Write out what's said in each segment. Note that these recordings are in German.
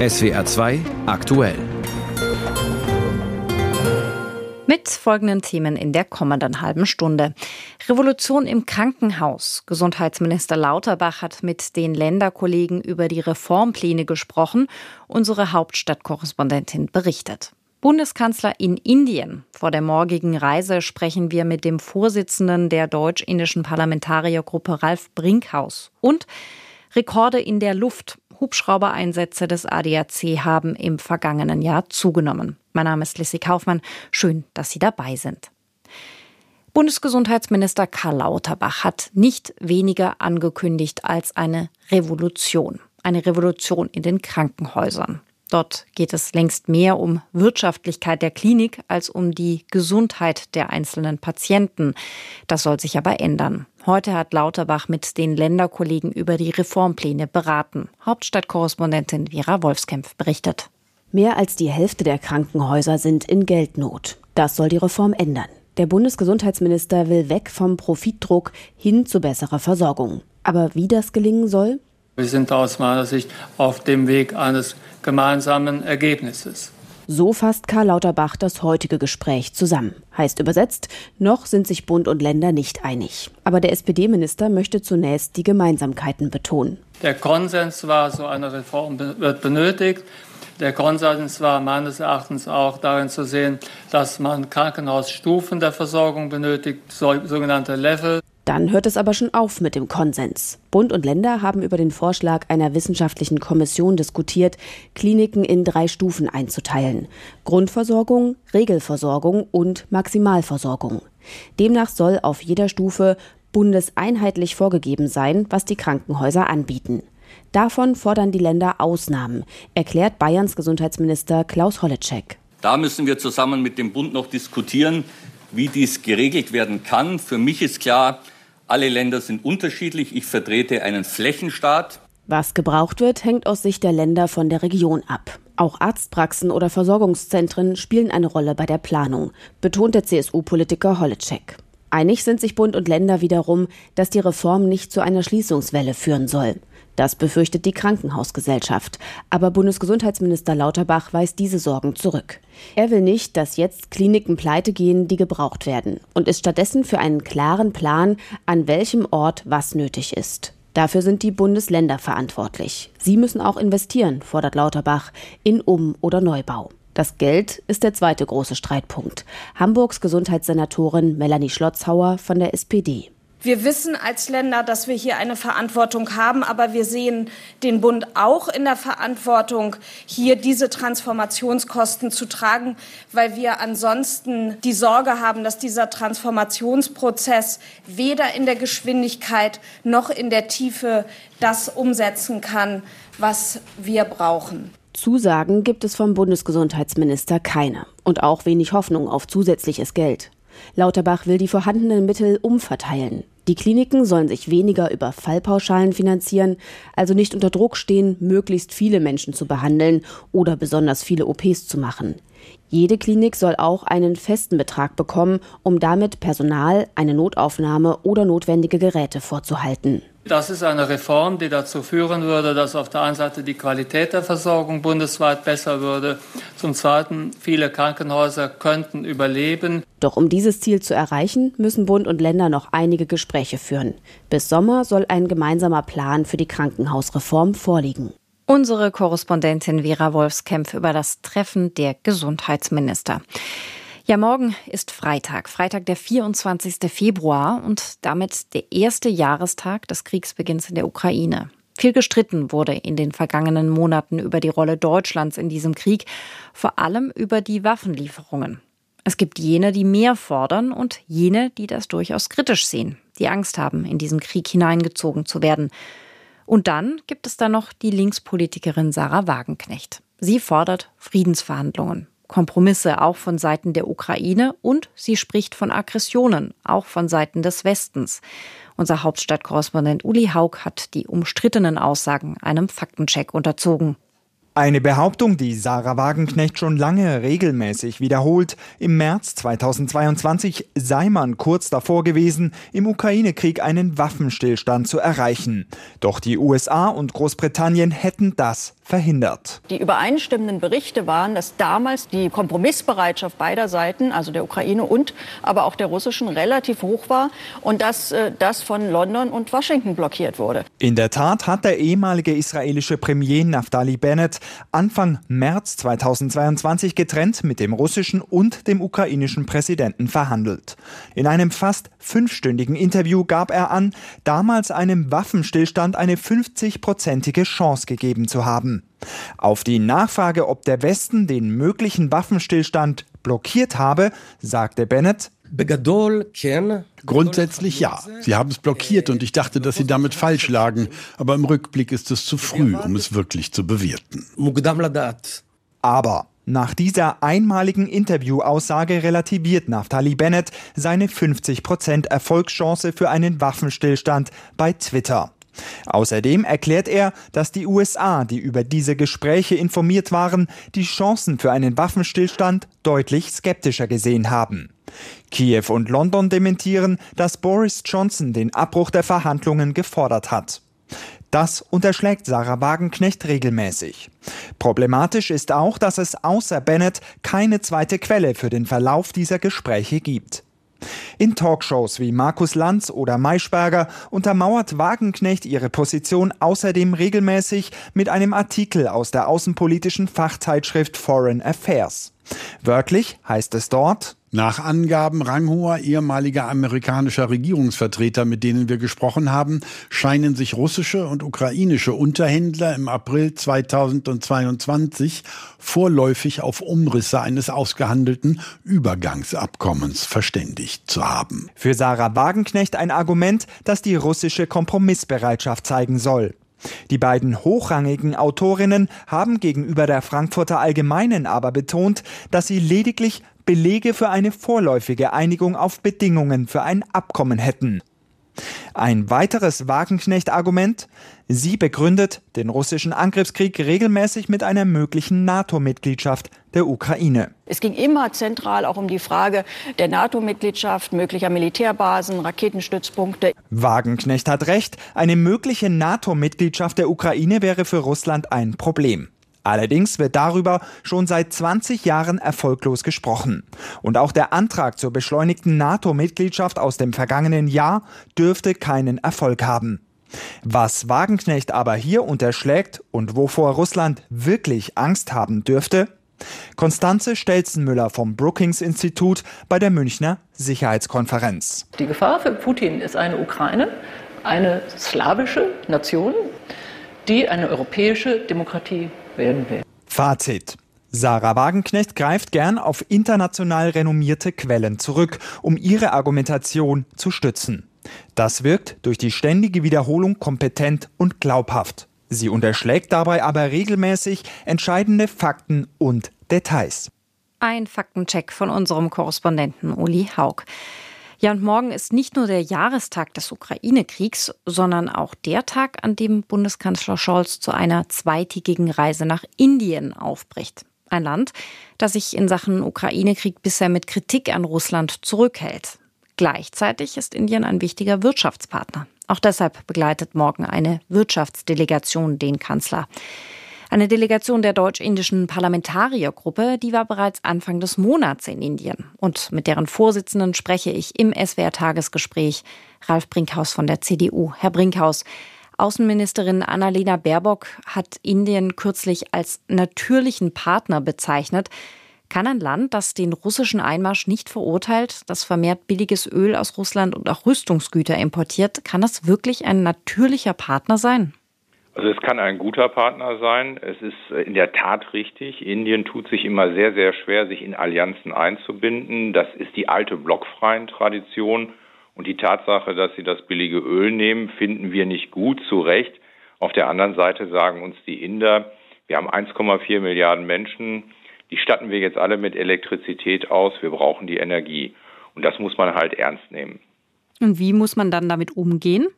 SWR 2 aktuell. Mit folgenden Themen in der kommenden halben Stunde. Revolution im Krankenhaus. Gesundheitsminister Lauterbach hat mit den Länderkollegen über die Reformpläne gesprochen. Unsere Hauptstadtkorrespondentin berichtet. Bundeskanzler in Indien. Vor der morgigen Reise sprechen wir mit dem Vorsitzenden der deutsch-indischen Parlamentariergruppe Ralf Brinkhaus. Und Rekorde in der Luft. Hubschraubereinsätze des ADAC haben im vergangenen Jahr zugenommen. Mein Name ist Lissy Kaufmann. Schön, dass Sie dabei sind. Bundesgesundheitsminister Karl Lauterbach hat nicht weniger angekündigt als eine Revolution. Eine Revolution in den Krankenhäusern. Dort geht es längst mehr um Wirtschaftlichkeit der Klinik als um die Gesundheit der einzelnen Patienten. Das soll sich aber ändern. Heute hat Lauterbach mit den Länderkollegen über die Reformpläne beraten. Hauptstadtkorrespondentin Vera Wolfskämpf berichtet. Mehr als die Hälfte der Krankenhäuser sind in Geldnot. Das soll die Reform ändern. Der Bundesgesundheitsminister will weg vom Profitdruck hin zu besserer Versorgung. Aber wie das gelingen soll? Wir sind aus meiner Sicht auf dem Weg eines gemeinsamen Ergebnisses. So fasst Karl Lauterbach das heutige Gespräch zusammen. Heißt übersetzt, noch sind sich Bund und Länder nicht einig. Aber der SPD-Minister möchte zunächst die Gemeinsamkeiten betonen. Der Konsens war, so eine Reform wird benötigt. Der Konsens war meines Erachtens auch darin zu sehen, dass man Krankenhausstufen der Versorgung benötigt, sogenannte Level. Dann hört es aber schon auf mit dem Konsens. Bund und Länder haben über den Vorschlag einer wissenschaftlichen Kommission diskutiert, Kliniken in drei Stufen einzuteilen. Grundversorgung, Regelversorgung und Maximalversorgung. Demnach soll auf jeder Stufe bundeseinheitlich vorgegeben sein, was die Krankenhäuser anbieten. Davon fordern die Länder Ausnahmen, erklärt Bayerns Gesundheitsminister Klaus Holleczek. Da müssen wir zusammen mit dem Bund noch diskutieren, wie dies geregelt werden kann. Für mich ist klar, alle Länder sind unterschiedlich. Ich vertrete einen Flächenstaat. Was gebraucht wird, hängt aus Sicht der Länder von der Region ab. Auch Arztpraxen oder Versorgungszentren spielen eine Rolle bei der Planung, betont der CSU-Politiker Holleczek. Einig sind sich Bund und Länder wiederum, dass die Reform nicht zu einer Schließungswelle führen soll. Das befürchtet die Krankenhausgesellschaft. Aber Bundesgesundheitsminister Lauterbach weist diese Sorgen zurück. Er will nicht, dass jetzt Kliniken pleite gehen, die gebraucht werden, und ist stattdessen für einen klaren Plan, an welchem Ort was nötig ist. Dafür sind die Bundesländer verantwortlich. Sie müssen auch investieren, fordert Lauterbach, in Um- oder Neubau. Das Geld ist der zweite große Streitpunkt. Hamburgs Gesundheitssenatorin Melanie Schlotzhauer von der SPD. Wir wissen als Länder, dass wir hier eine Verantwortung haben, aber wir sehen den Bund auch in der Verantwortung, hier diese Transformationskosten zu tragen, weil wir ansonsten die Sorge haben, dass dieser Transformationsprozess weder in der Geschwindigkeit noch in der Tiefe das umsetzen kann, was wir brauchen. Zusagen gibt es vom Bundesgesundheitsminister keine und auch wenig Hoffnung auf zusätzliches Geld. Lauterbach will die vorhandenen Mittel umverteilen. Die Kliniken sollen sich weniger über Fallpauschalen finanzieren, also nicht unter Druck stehen, möglichst viele Menschen zu behandeln oder besonders viele OPs zu machen. Jede Klinik soll auch einen festen Betrag bekommen, um damit Personal, eine Notaufnahme oder notwendige Geräte vorzuhalten. Das ist eine Reform, die dazu führen würde, dass auf der einen Seite die Qualität der Versorgung bundesweit besser würde. Zum Zweiten, viele Krankenhäuser könnten überleben. Doch um dieses Ziel zu erreichen, müssen Bund und Länder noch einige Gespräche führen. Bis Sommer soll ein gemeinsamer Plan für die Krankenhausreform vorliegen. Unsere Korrespondentin Vera Wolfskämpf über das Treffen der Gesundheitsminister. Ja, morgen ist Freitag, Freitag der 24. Februar und damit der erste Jahrestag des Kriegsbeginns in der Ukraine. Viel gestritten wurde in den vergangenen Monaten über die Rolle Deutschlands in diesem Krieg, vor allem über die Waffenlieferungen. Es gibt jene, die mehr fordern und jene, die das durchaus kritisch sehen, die Angst haben, in diesen Krieg hineingezogen zu werden. Und dann gibt es da noch die Linkspolitikerin Sarah Wagenknecht. Sie fordert Friedensverhandlungen. Kompromisse auch von Seiten der Ukraine und sie spricht von Aggressionen, auch von Seiten des Westens. Unser Hauptstadtkorrespondent Uli Haug hat die umstrittenen Aussagen einem Faktencheck unterzogen. Eine Behauptung, die Sarah Wagenknecht schon lange regelmäßig wiederholt. Im März 2022 sei man kurz davor gewesen, im Ukraine-Krieg einen Waffenstillstand zu erreichen. Doch die USA und Großbritannien hätten das verhindert. Die übereinstimmenden Berichte waren, dass damals die Kompromissbereitschaft beider Seiten, also der Ukraine und aber auch der russischen, relativ hoch war und dass äh, das von London und Washington blockiert wurde. In der Tat hat der ehemalige israelische Premier Naftali Bennett Anfang März 2022 getrennt mit dem russischen und dem ukrainischen Präsidenten verhandelt. In einem fast fünfstündigen Interview gab er an, damals einem Waffenstillstand eine 50-prozentige Chance gegeben zu haben. Auf die Nachfrage, ob der Westen den möglichen Waffenstillstand blockiert habe, sagte Bennett, Grundsätzlich ja. Sie haben es blockiert und ich dachte, dass Sie damit falsch lagen. Aber im Rückblick ist es zu früh, um es wirklich zu bewerten. Aber nach dieser einmaligen Interviewaussage relativiert Naftali Bennett seine 50% Erfolgschance für einen Waffenstillstand bei Twitter. Außerdem erklärt er, dass die USA, die über diese Gespräche informiert waren, die Chancen für einen Waffenstillstand deutlich skeptischer gesehen haben. Kiew und London dementieren, dass Boris Johnson den Abbruch der Verhandlungen gefordert hat. Das unterschlägt Sarah Wagenknecht regelmäßig. Problematisch ist auch, dass es außer Bennett keine zweite Quelle für den Verlauf dieser Gespräche gibt. In Talkshows wie Markus Lanz oder Maischberger untermauert Wagenknecht ihre Position außerdem regelmäßig mit einem Artikel aus der außenpolitischen Fachzeitschrift Foreign Affairs. Wörtlich heißt es dort, nach Angaben ranghoher ehemaliger amerikanischer Regierungsvertreter, mit denen wir gesprochen haben, scheinen sich russische und ukrainische Unterhändler im April 2022 vorläufig auf Umrisse eines ausgehandelten Übergangsabkommens verständigt zu haben. Für Sarah Wagenknecht ein Argument, das die russische Kompromissbereitschaft zeigen soll. Die beiden hochrangigen Autorinnen haben gegenüber der Frankfurter Allgemeinen aber betont, dass sie lediglich Belege für eine vorläufige Einigung auf Bedingungen für ein Abkommen hätten. Ein weiteres Wagenknecht-Argument, sie begründet den russischen Angriffskrieg regelmäßig mit einer möglichen NATO-Mitgliedschaft der Ukraine. Es ging immer zentral auch um die Frage der NATO-Mitgliedschaft, möglicher Militärbasen, Raketenstützpunkte. Wagenknecht hat recht, eine mögliche NATO-Mitgliedschaft der Ukraine wäre für Russland ein Problem. Allerdings wird darüber schon seit 20 Jahren erfolglos gesprochen. Und auch der Antrag zur beschleunigten NATO-Mitgliedschaft aus dem vergangenen Jahr dürfte keinen Erfolg haben. Was Wagenknecht aber hier unterschlägt und wovor Russland wirklich Angst haben dürfte, Konstanze Stelzenmüller vom Brookings Institut bei der Münchner Sicherheitskonferenz. Die Gefahr für Putin ist eine Ukraine, eine slawische Nation, die eine europäische Demokratie werden will. Fazit. Sarah Wagenknecht greift gern auf international renommierte Quellen zurück, um ihre Argumentation zu stützen. Das wirkt durch die ständige Wiederholung kompetent und glaubhaft. Sie unterschlägt dabei aber regelmäßig entscheidende Fakten und Details. Ein Faktencheck von unserem Korrespondenten Uli Haug. Ja, und morgen ist nicht nur der Jahrestag des Ukraine-Kriegs, sondern auch der Tag, an dem Bundeskanzler Scholz zu einer zweitägigen Reise nach Indien aufbricht. Ein Land, das sich in Sachen Ukraine-Krieg bisher mit Kritik an Russland zurückhält. Gleichzeitig ist Indien ein wichtiger Wirtschaftspartner. Auch deshalb begleitet morgen eine Wirtschaftsdelegation den Kanzler. Eine Delegation der deutsch-indischen Parlamentariergruppe, die war bereits Anfang des Monats in Indien. Und mit deren Vorsitzenden spreche ich im SWR-Tagesgespräch. Ralf Brinkhaus von der CDU. Herr Brinkhaus, Außenministerin Annalena Baerbock hat Indien kürzlich als natürlichen Partner bezeichnet. Kann ein Land, das den russischen Einmarsch nicht verurteilt, das vermehrt billiges Öl aus Russland und auch Rüstungsgüter importiert, kann das wirklich ein natürlicher Partner sein? Also es kann ein guter Partner sein. Es ist äh, in der Tat richtig. Indien tut sich immer sehr, sehr schwer, sich in Allianzen einzubinden. Das ist die alte blockfreien Tradition. Und die Tatsache, dass sie das billige Öl nehmen, finden wir nicht gut, zu Recht. Auf der anderen Seite sagen uns die Inder, wir haben 1,4 Milliarden Menschen, die statten wir jetzt alle mit Elektrizität aus, wir brauchen die Energie. Und das muss man halt ernst nehmen. Und wie muss man dann damit umgehen?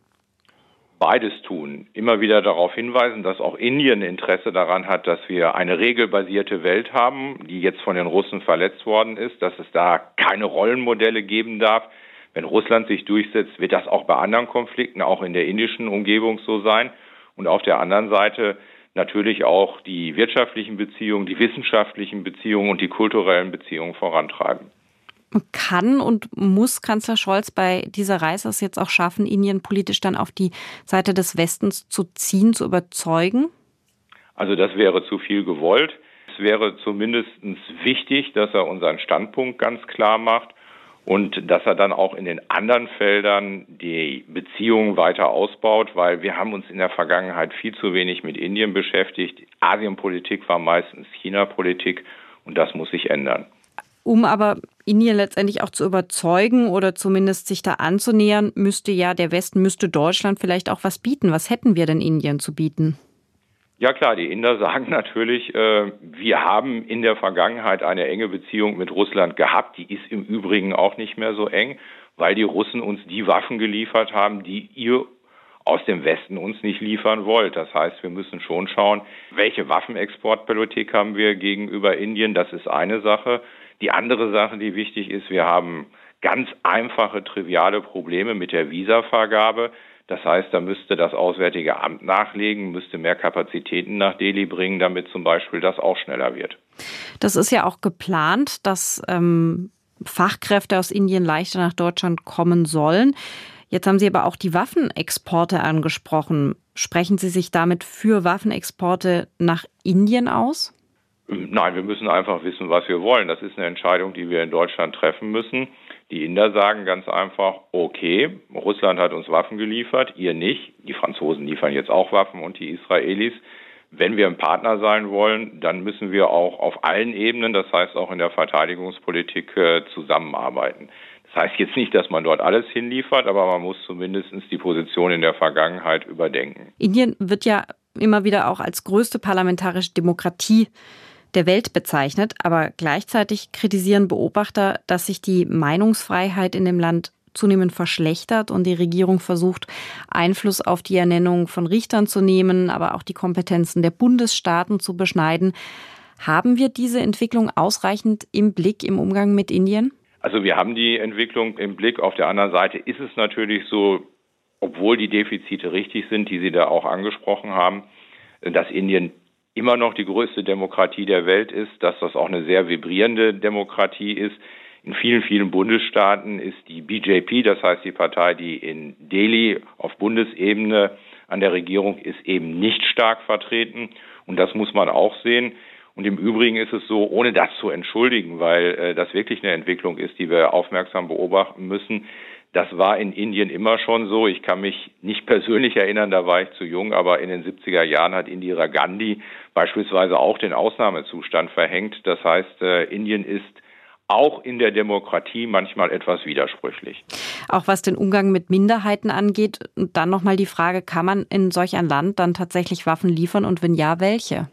Beides tun. Immer wieder darauf hinweisen, dass auch Indien Interesse daran hat, dass wir eine regelbasierte Welt haben, die jetzt von den Russen verletzt worden ist, dass es da keine Rollenmodelle geben darf. Wenn Russland sich durchsetzt, wird das auch bei anderen Konflikten, auch in der indischen Umgebung so sein. Und auf der anderen Seite natürlich auch die wirtschaftlichen Beziehungen, die wissenschaftlichen Beziehungen und die kulturellen Beziehungen vorantreiben. Kann und muss Kanzler Scholz bei dieser Reise es jetzt auch schaffen, Indien politisch dann auf die Seite des Westens zu ziehen, zu überzeugen? Also das wäre zu viel gewollt. Es wäre zumindest wichtig, dass er unseren Standpunkt ganz klar macht und dass er dann auch in den anderen Feldern die Beziehungen weiter ausbaut, weil wir haben uns in der Vergangenheit viel zu wenig mit Indien beschäftigt. Asienpolitik war meistens China-Politik und das muss sich ändern. Um aber Indien letztendlich auch zu überzeugen oder zumindest sich da anzunähern, müsste ja der Westen, müsste Deutschland vielleicht auch was bieten. Was hätten wir denn Indien zu bieten? Ja klar, die Inder sagen natürlich, äh, wir haben in der Vergangenheit eine enge Beziehung mit Russland gehabt. Die ist im Übrigen auch nicht mehr so eng, weil die Russen uns die Waffen geliefert haben, die ihr aus dem Westen uns nicht liefern wollt. Das heißt, wir müssen schon schauen, welche Waffenexportpolitik haben wir gegenüber Indien. Das ist eine Sache. Die andere Sache, die wichtig ist, wir haben ganz einfache, triviale Probleme mit der Visavergabe. Das heißt, da müsste das Auswärtige Amt nachlegen, müsste mehr Kapazitäten nach Delhi bringen, damit zum Beispiel das auch schneller wird. Das ist ja auch geplant, dass ähm, Fachkräfte aus Indien leichter nach Deutschland kommen sollen. Jetzt haben Sie aber auch die Waffenexporte angesprochen. Sprechen Sie sich damit für Waffenexporte nach Indien aus? Nein, wir müssen einfach wissen, was wir wollen. Das ist eine Entscheidung, die wir in Deutschland treffen müssen. Die Inder sagen ganz einfach, okay, Russland hat uns Waffen geliefert, ihr nicht. Die Franzosen liefern jetzt auch Waffen und die Israelis. Wenn wir ein Partner sein wollen, dann müssen wir auch auf allen Ebenen, das heißt auch in der Verteidigungspolitik, äh, zusammenarbeiten. Das heißt jetzt nicht, dass man dort alles hinliefert, aber man muss zumindest die Position in der Vergangenheit überdenken. Indien wird ja immer wieder auch als größte parlamentarische Demokratie der Welt bezeichnet, aber gleichzeitig kritisieren Beobachter, dass sich die Meinungsfreiheit in dem Land zunehmend verschlechtert und die Regierung versucht, Einfluss auf die Ernennung von Richtern zu nehmen, aber auch die Kompetenzen der Bundesstaaten zu beschneiden. Haben wir diese Entwicklung ausreichend im Blick im Umgang mit Indien? Also wir haben die Entwicklung im Blick. Auf der anderen Seite ist es natürlich so, obwohl die Defizite richtig sind, die Sie da auch angesprochen haben, dass Indien immer noch die größte Demokratie der Welt ist, dass das auch eine sehr vibrierende Demokratie ist. In vielen, vielen Bundesstaaten ist die BJP, das heißt die Partei, die in Delhi auf Bundesebene an der Regierung ist, eben nicht stark vertreten. Und das muss man auch sehen. Und im Übrigen ist es so, ohne das zu entschuldigen, weil äh, das wirklich eine Entwicklung ist, die wir aufmerksam beobachten müssen, das war in Indien immer schon so. Ich kann mich nicht persönlich erinnern, da war ich zu jung, aber in den 70er Jahren hat Indira Gandhi beispielsweise auch den Ausnahmezustand verhängt. Das heißt, äh, Indien ist auch in der Demokratie manchmal etwas widersprüchlich. Auch was den Umgang mit Minderheiten angeht, dann nochmal die Frage, kann man in solch ein Land dann tatsächlich Waffen liefern und wenn ja, welche?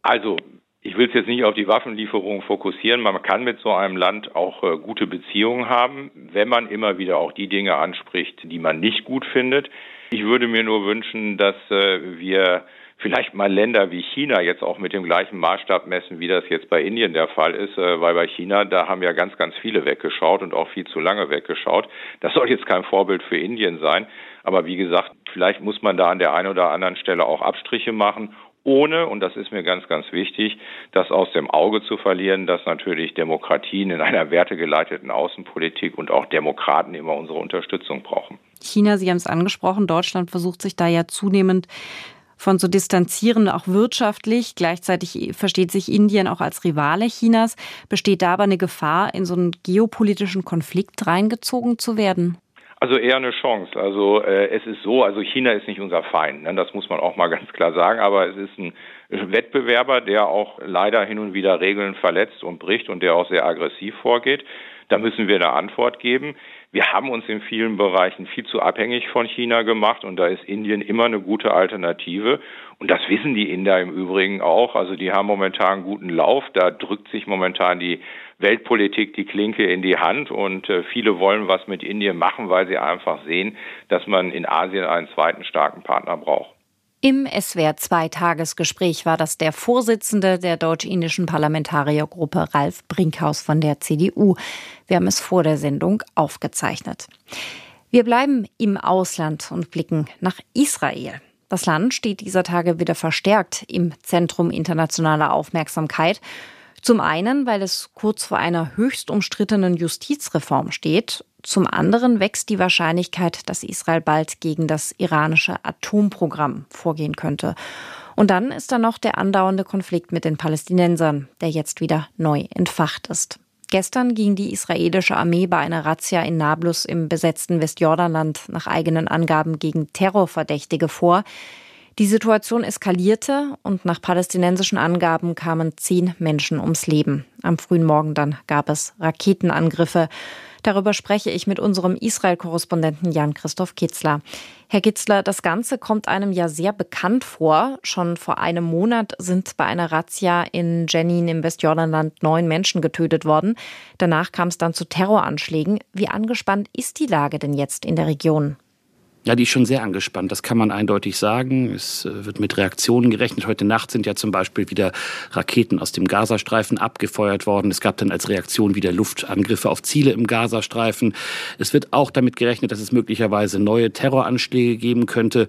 Also ich will es jetzt nicht auf die Waffenlieferung fokussieren. Man kann mit so einem Land auch äh, gute Beziehungen haben, wenn man immer wieder auch die Dinge anspricht, die man nicht gut findet. Ich würde mir nur wünschen, dass äh, wir vielleicht mal Länder wie China jetzt auch mit dem gleichen Maßstab messen, wie das jetzt bei Indien der Fall ist, äh, weil bei China, da haben ja ganz, ganz viele weggeschaut und auch viel zu lange weggeschaut. Das soll jetzt kein Vorbild für Indien sein. Aber wie gesagt, vielleicht muss man da an der einen oder anderen Stelle auch Abstriche machen ohne, und das ist mir ganz, ganz wichtig, das aus dem Auge zu verlieren, dass natürlich Demokratien in einer wertegeleiteten Außenpolitik und auch Demokraten immer unsere Unterstützung brauchen. China, Sie haben es angesprochen, Deutschland versucht sich da ja zunehmend von zu distanzieren, auch wirtschaftlich. Gleichzeitig versteht sich Indien auch als Rivale Chinas. Besteht da aber eine Gefahr, in so einen geopolitischen Konflikt reingezogen zu werden? Also eher eine Chance. Also äh, es ist so, also China ist nicht unser Feind, ne? das muss man auch mal ganz klar sagen, aber es ist ein Wettbewerber, der auch leider hin und wieder Regeln verletzt und bricht und der auch sehr aggressiv vorgeht. Da müssen wir eine Antwort geben. Wir haben uns in vielen Bereichen viel zu abhängig von China gemacht und da ist Indien immer eine gute Alternative. Und das wissen die Inder im Übrigen auch. Also die haben momentan einen guten Lauf. Da drückt sich momentan die Weltpolitik die Klinke in die Hand und äh, viele wollen was mit Indien machen, weil sie einfach sehen, dass man in Asien einen zweiten starken Partner braucht. Im SWR-2-Tagesgespräch war das der Vorsitzende der deutsch-indischen Parlamentariergruppe Ralf Brinkhaus von der CDU. Wir haben es vor der Sendung aufgezeichnet. Wir bleiben im Ausland und blicken nach Israel. Das Land steht dieser Tage wieder verstärkt im Zentrum internationaler Aufmerksamkeit. Zum einen, weil es kurz vor einer höchst umstrittenen Justizreform steht zum anderen wächst die Wahrscheinlichkeit, dass Israel bald gegen das iranische Atomprogramm vorgehen könnte. Und dann ist da noch der andauernde Konflikt mit den Palästinensern, der jetzt wieder neu entfacht ist. Gestern ging die israelische Armee bei einer Razzia in Nablus im besetzten Westjordanland nach eigenen Angaben gegen Terrorverdächtige vor. Die Situation eskalierte und nach palästinensischen Angaben kamen zehn Menschen ums Leben. Am frühen Morgen dann gab es Raketenangriffe. Darüber spreche ich mit unserem Israel-Korrespondenten Jan-Christoph Kitzler. Herr Kitzler, das Ganze kommt einem ja sehr bekannt vor. Schon vor einem Monat sind bei einer Razzia in Jenin im Westjordanland neun Menschen getötet worden. Danach kam es dann zu Terroranschlägen. Wie angespannt ist die Lage denn jetzt in der Region? Ja, die ist schon sehr angespannt, das kann man eindeutig sagen. Es äh, wird mit Reaktionen gerechnet. Heute Nacht sind ja zum Beispiel wieder Raketen aus dem Gazastreifen abgefeuert worden. Es gab dann als Reaktion wieder Luftangriffe auf Ziele im Gazastreifen. Es wird auch damit gerechnet, dass es möglicherweise neue Terroranschläge geben könnte.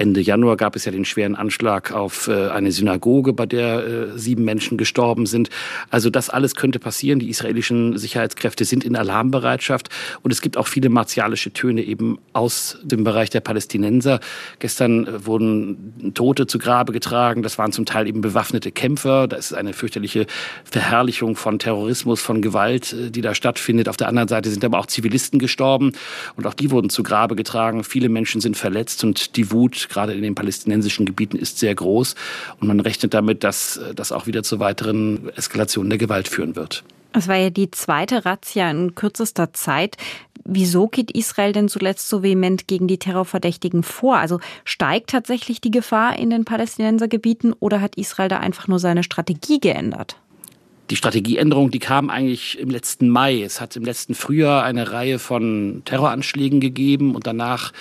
Ende Januar gab es ja den schweren Anschlag auf äh, eine Synagoge, bei der äh, sieben Menschen gestorben sind. Also das alles könnte passieren. Die israelischen Sicherheitskräfte sind in Alarmbereitschaft und es gibt auch viele martialische Töne eben aus dem Bereich der Palästinenser. Gestern äh, wurden Tote zu Grabe getragen. Das waren zum Teil eben bewaffnete Kämpfer. Da ist eine fürchterliche Verherrlichung von Terrorismus, von Gewalt, die da stattfindet. Auf der anderen Seite sind aber auch Zivilisten gestorben und auch die wurden zu Grabe getragen. Viele Menschen sind verletzt und die Wut gerade in den palästinensischen Gebieten ist sehr groß. Und man rechnet damit, dass das auch wieder zu weiteren Eskalationen der Gewalt führen wird. Es war ja die zweite Razzia in kürzester Zeit. Wieso geht Israel denn zuletzt so vehement gegen die Terrorverdächtigen vor? Also steigt tatsächlich die Gefahr in den Palästinensergebieten oder hat Israel da einfach nur seine Strategie geändert? Die Strategieänderung, die kam eigentlich im letzten Mai. Es hat im letzten Frühjahr eine Reihe von Terroranschlägen gegeben und danach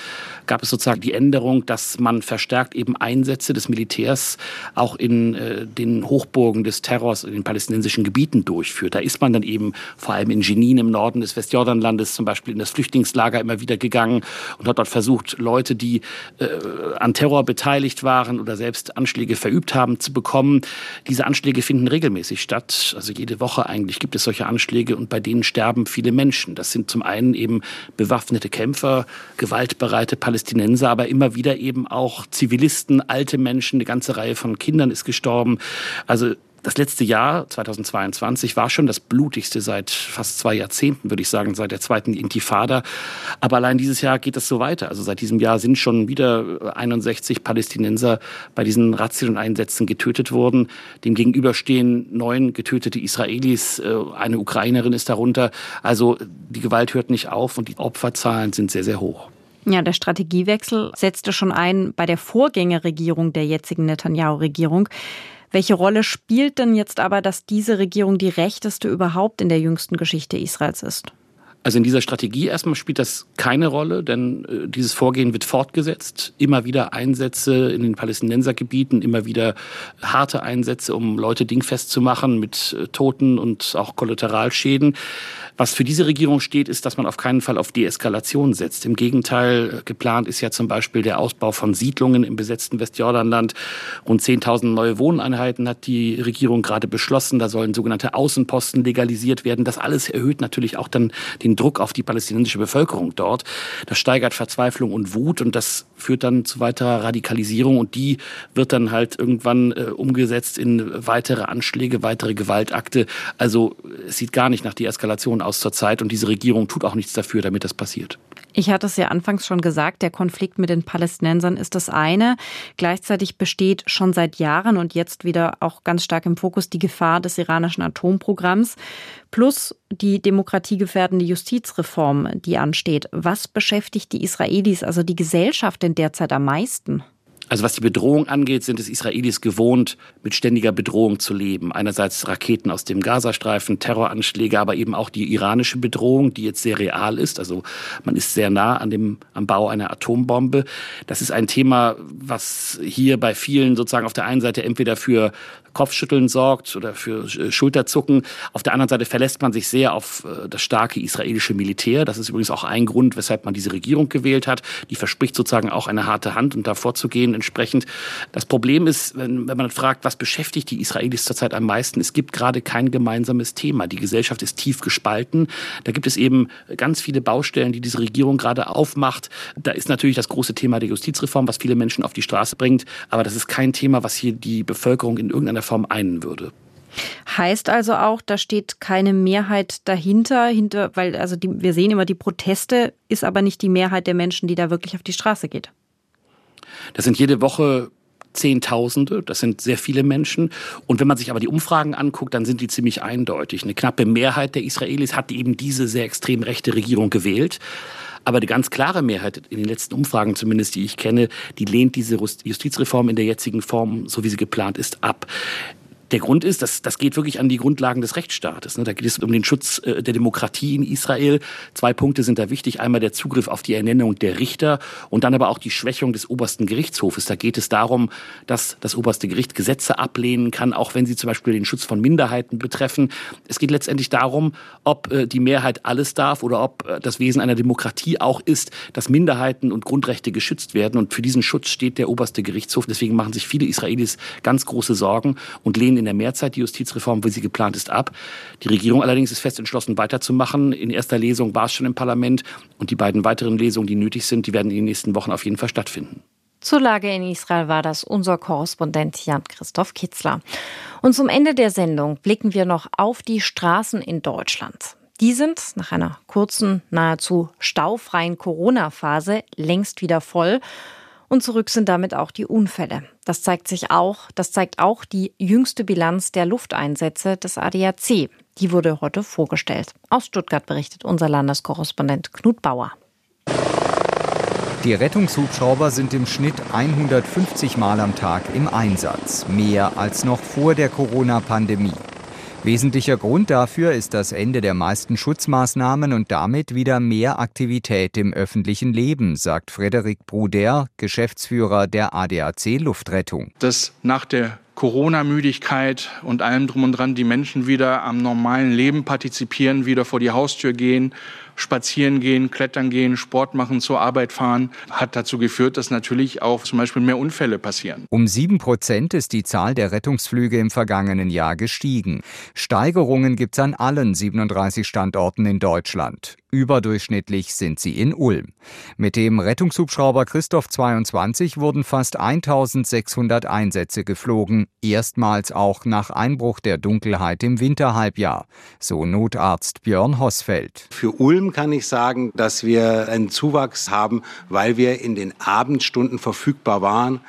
gab es sozusagen die Änderung, dass man verstärkt eben Einsätze des Militärs auch in äh, den Hochburgen des Terrors in den palästinensischen Gebieten durchführt. Da ist man dann eben vor allem in Jenin im Norden des Westjordanlandes zum Beispiel in das Flüchtlingslager immer wieder gegangen und hat dort versucht, Leute, die äh, an Terror beteiligt waren oder selbst Anschläge verübt haben, zu bekommen. Diese Anschläge finden regelmäßig statt also jede Woche eigentlich gibt es solche Anschläge und bei denen sterben viele Menschen. Das sind zum einen eben bewaffnete Kämpfer, gewaltbereite Palästinenser, aber immer wieder eben auch Zivilisten, alte Menschen, eine ganze Reihe von Kindern ist gestorben. Also das letzte Jahr, 2022, war schon das blutigste seit fast zwei Jahrzehnten, würde ich sagen, seit der zweiten Intifada. Aber allein dieses Jahr geht es so weiter. Also seit diesem Jahr sind schon wieder 61 Palästinenser bei diesen Razzien und Einsätzen getötet worden. Dem gegenüber stehen neun getötete Israelis, äh, eine Ukrainerin ist darunter. Also die Gewalt hört nicht auf und die Opferzahlen sind sehr, sehr hoch. Ja, der Strategiewechsel setzte schon ein bei der Vorgängerregierung der jetzigen Netanyahu-Regierung. Welche Rolle spielt denn jetzt aber, dass diese Regierung die rechteste überhaupt in der jüngsten Geschichte Israels ist? Also in dieser Strategie erstmal spielt das keine Rolle, denn äh, dieses Vorgehen wird fortgesetzt. Immer wieder Einsätze in den Palästinensergebieten, immer wieder harte Einsätze, um Leute dingfest zu machen mit äh, Toten und auch Kollateralschäden. Was für diese Regierung steht, ist, dass man auf keinen Fall auf Deeskalation setzt. Im Gegenteil, geplant ist ja zum Beispiel der Ausbau von Siedlungen im besetzten Westjordanland. Rund 10.000 neue Wohneinheiten hat die Regierung gerade beschlossen. Da sollen sogenannte Außenposten legalisiert werden. Das alles erhöht natürlich auch dann den Druck auf die palästinensische Bevölkerung dort. Das steigert Verzweiflung und Wut und das führt dann zu weiterer Radikalisierung und die wird dann halt irgendwann äh, umgesetzt in weitere Anschläge, weitere Gewaltakte. Also es sieht gar nicht nach Deeskalation aus aus zur Zeit und diese Regierung tut auch nichts dafür, damit das passiert. Ich hatte es ja anfangs schon gesagt, der Konflikt mit den Palästinensern ist das eine. Gleichzeitig besteht schon seit Jahren und jetzt wieder auch ganz stark im Fokus die Gefahr des iranischen Atomprogramms plus die demokratiegefährdende Justizreform, die ansteht. Was beschäftigt die Israelis, also die Gesellschaft denn derzeit am meisten? Also was die Bedrohung angeht, sind es Israelis gewohnt, mit ständiger Bedrohung zu leben. Einerseits Raketen aus dem Gazastreifen, Terroranschläge, aber eben auch die iranische Bedrohung, die jetzt sehr real ist. Also man ist sehr nah an dem, am Bau einer Atombombe. Das ist ein Thema, was hier bei vielen sozusagen auf der einen Seite entweder für Kopfschütteln sorgt oder für äh, Schulterzucken. Auf der anderen Seite verlässt man sich sehr auf äh, das starke israelische Militär. Das ist übrigens auch ein Grund, weshalb man diese Regierung gewählt hat. Die verspricht sozusagen auch eine harte Hand und davor zu gehen entsprechend. Das Problem ist, wenn, wenn man fragt, was beschäftigt die Israelis zurzeit am meisten, es gibt gerade kein gemeinsames Thema. Die Gesellschaft ist tief gespalten. Da gibt es eben ganz viele Baustellen, die diese Regierung gerade aufmacht. Da ist natürlich das große Thema der Justizreform, was viele Menschen auf die Straße bringt. Aber das ist kein Thema, was hier die Bevölkerung in irgendeiner Form einen würde. Heißt also auch, da steht keine Mehrheit dahinter, hinter, weil also die, wir sehen immer die Proteste, ist aber nicht die Mehrheit der Menschen, die da wirklich auf die Straße geht. Das sind jede Woche Zehntausende, das sind sehr viele Menschen. Und wenn man sich aber die Umfragen anguckt, dann sind die ziemlich eindeutig. Eine knappe Mehrheit der Israelis hat eben diese sehr extrem rechte Regierung gewählt. Aber die ganz klare Mehrheit in den letzten Umfragen zumindest, die ich kenne, die lehnt diese Justizreform in der jetzigen Form, so wie sie geplant ist, ab. Der Grund ist, dass das geht wirklich an die Grundlagen des Rechtsstaates. Ne? Da geht es um den Schutz äh, der Demokratie in Israel. Zwei Punkte sind da wichtig. Einmal der Zugriff auf die Ernennung der Richter und dann aber auch die Schwächung des obersten Gerichtshofes. Da geht es darum, dass das oberste Gericht Gesetze ablehnen kann, auch wenn sie zum Beispiel den Schutz von Minderheiten betreffen. Es geht letztendlich darum, ob äh, die Mehrheit alles darf oder ob äh, das Wesen einer Demokratie auch ist, dass Minderheiten und Grundrechte geschützt werden. Und für diesen Schutz steht der oberste Gerichtshof. Deswegen machen sich viele Israelis ganz große Sorgen und lehnen in der Mehrzeit die Justizreform, wie sie geplant ist, ab. Die Regierung allerdings ist fest entschlossen, weiterzumachen. In erster Lesung war es schon im Parlament und die beiden weiteren Lesungen, die nötig sind, die werden in den nächsten Wochen auf jeden Fall stattfinden. Zur Lage in Israel war das unser Korrespondent Jan-Christoph Kitzler. Und zum Ende der Sendung blicken wir noch auf die Straßen in Deutschland. Die sind nach einer kurzen, nahezu staufreien Corona-Phase längst wieder voll. Und zurück sind damit auch die Unfälle. Das zeigt sich auch, das zeigt auch die jüngste Bilanz der Lufteinsätze des ADAC. Die wurde heute vorgestellt. Aus Stuttgart berichtet unser Landeskorrespondent Knut Bauer. Die Rettungshubschrauber sind im Schnitt 150 Mal am Tag im Einsatz, mehr als noch vor der Corona-Pandemie. Wesentlicher Grund dafür ist das Ende der meisten Schutzmaßnahmen und damit wieder mehr Aktivität im öffentlichen Leben, sagt Frederik Bruder, Geschäftsführer der ADAC Luftrettung. Dass nach der Corona-Müdigkeit und allem drum und dran die Menschen wieder am normalen Leben partizipieren, wieder vor die Haustür gehen, spazieren gehen, klettern gehen, Sport machen, zur Arbeit fahren, hat dazu geführt, dass natürlich auch zum Beispiel mehr Unfälle passieren. Um sieben Prozent ist die Zahl der Rettungsflüge im vergangenen Jahr gestiegen. Steigerungen gibt es an allen 37 Standorten in Deutschland. Überdurchschnittlich sind sie in Ulm. Mit dem Rettungshubschrauber Christoph 22 wurden fast 1600 Einsätze geflogen, erstmals auch nach Einbruch der Dunkelheit im Winterhalbjahr, so Notarzt Björn Hossfeld. Für Ulm kann ich sagen, dass wir einen Zuwachs haben, weil wir in den Abendstunden verfügbar waren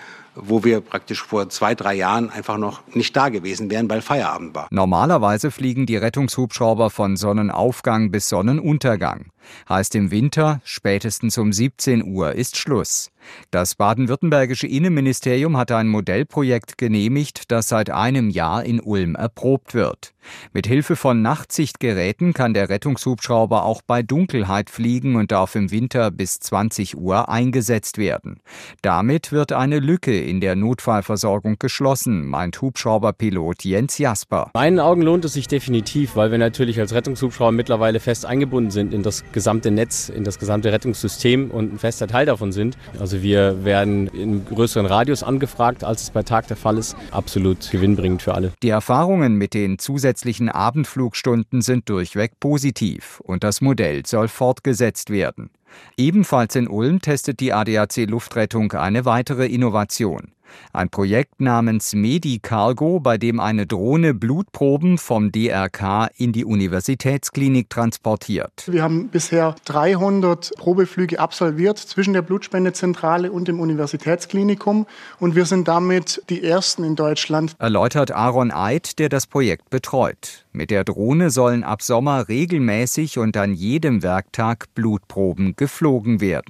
wo wir praktisch vor zwei, drei Jahren einfach noch nicht da gewesen wären, weil Feierabend war. Normalerweise fliegen die Rettungshubschrauber von Sonnenaufgang bis Sonnenuntergang. Heißt im Winter, spätestens um 17 Uhr ist Schluss. Das baden-württembergische Innenministerium hat ein Modellprojekt genehmigt, das seit einem Jahr in Ulm erprobt wird. Mit Hilfe von Nachtsichtgeräten kann der Rettungshubschrauber auch bei Dunkelheit fliegen und darf im Winter bis 20 Uhr eingesetzt werden. Damit wird eine Lücke in der Notfallversorgung geschlossen, meint Hubschrauberpilot Jens Jasper. In meinen Augen lohnt es sich definitiv, weil wir natürlich als Rettungshubschrauber mittlerweile fest eingebunden sind in das gesamte Netz, in das gesamte Rettungssystem und ein fester Teil davon sind. Also wir werden in größeren Radius angefragt, als es bei Tag der Fall ist. Absolut gewinnbringend für alle. Die Erfahrungen mit den zusätzlichen Abendflugstunden sind durchweg positiv und das Modell soll fortgesetzt werden. Ebenfalls in Ulm testet die ADAC Luftrettung eine weitere Innovation. Ein Projekt namens MediCargo, bei dem eine Drohne Blutproben vom DRK in die Universitätsklinik transportiert. Wir haben bisher 300 Probeflüge absolviert zwischen der Blutspendezentrale und dem Universitätsklinikum und wir sind damit die ersten in Deutschland. Erläutert Aaron Eid, der das Projekt betreut. Mit der Drohne sollen ab Sommer regelmäßig und an jedem Werktag Blutproben geflogen werden.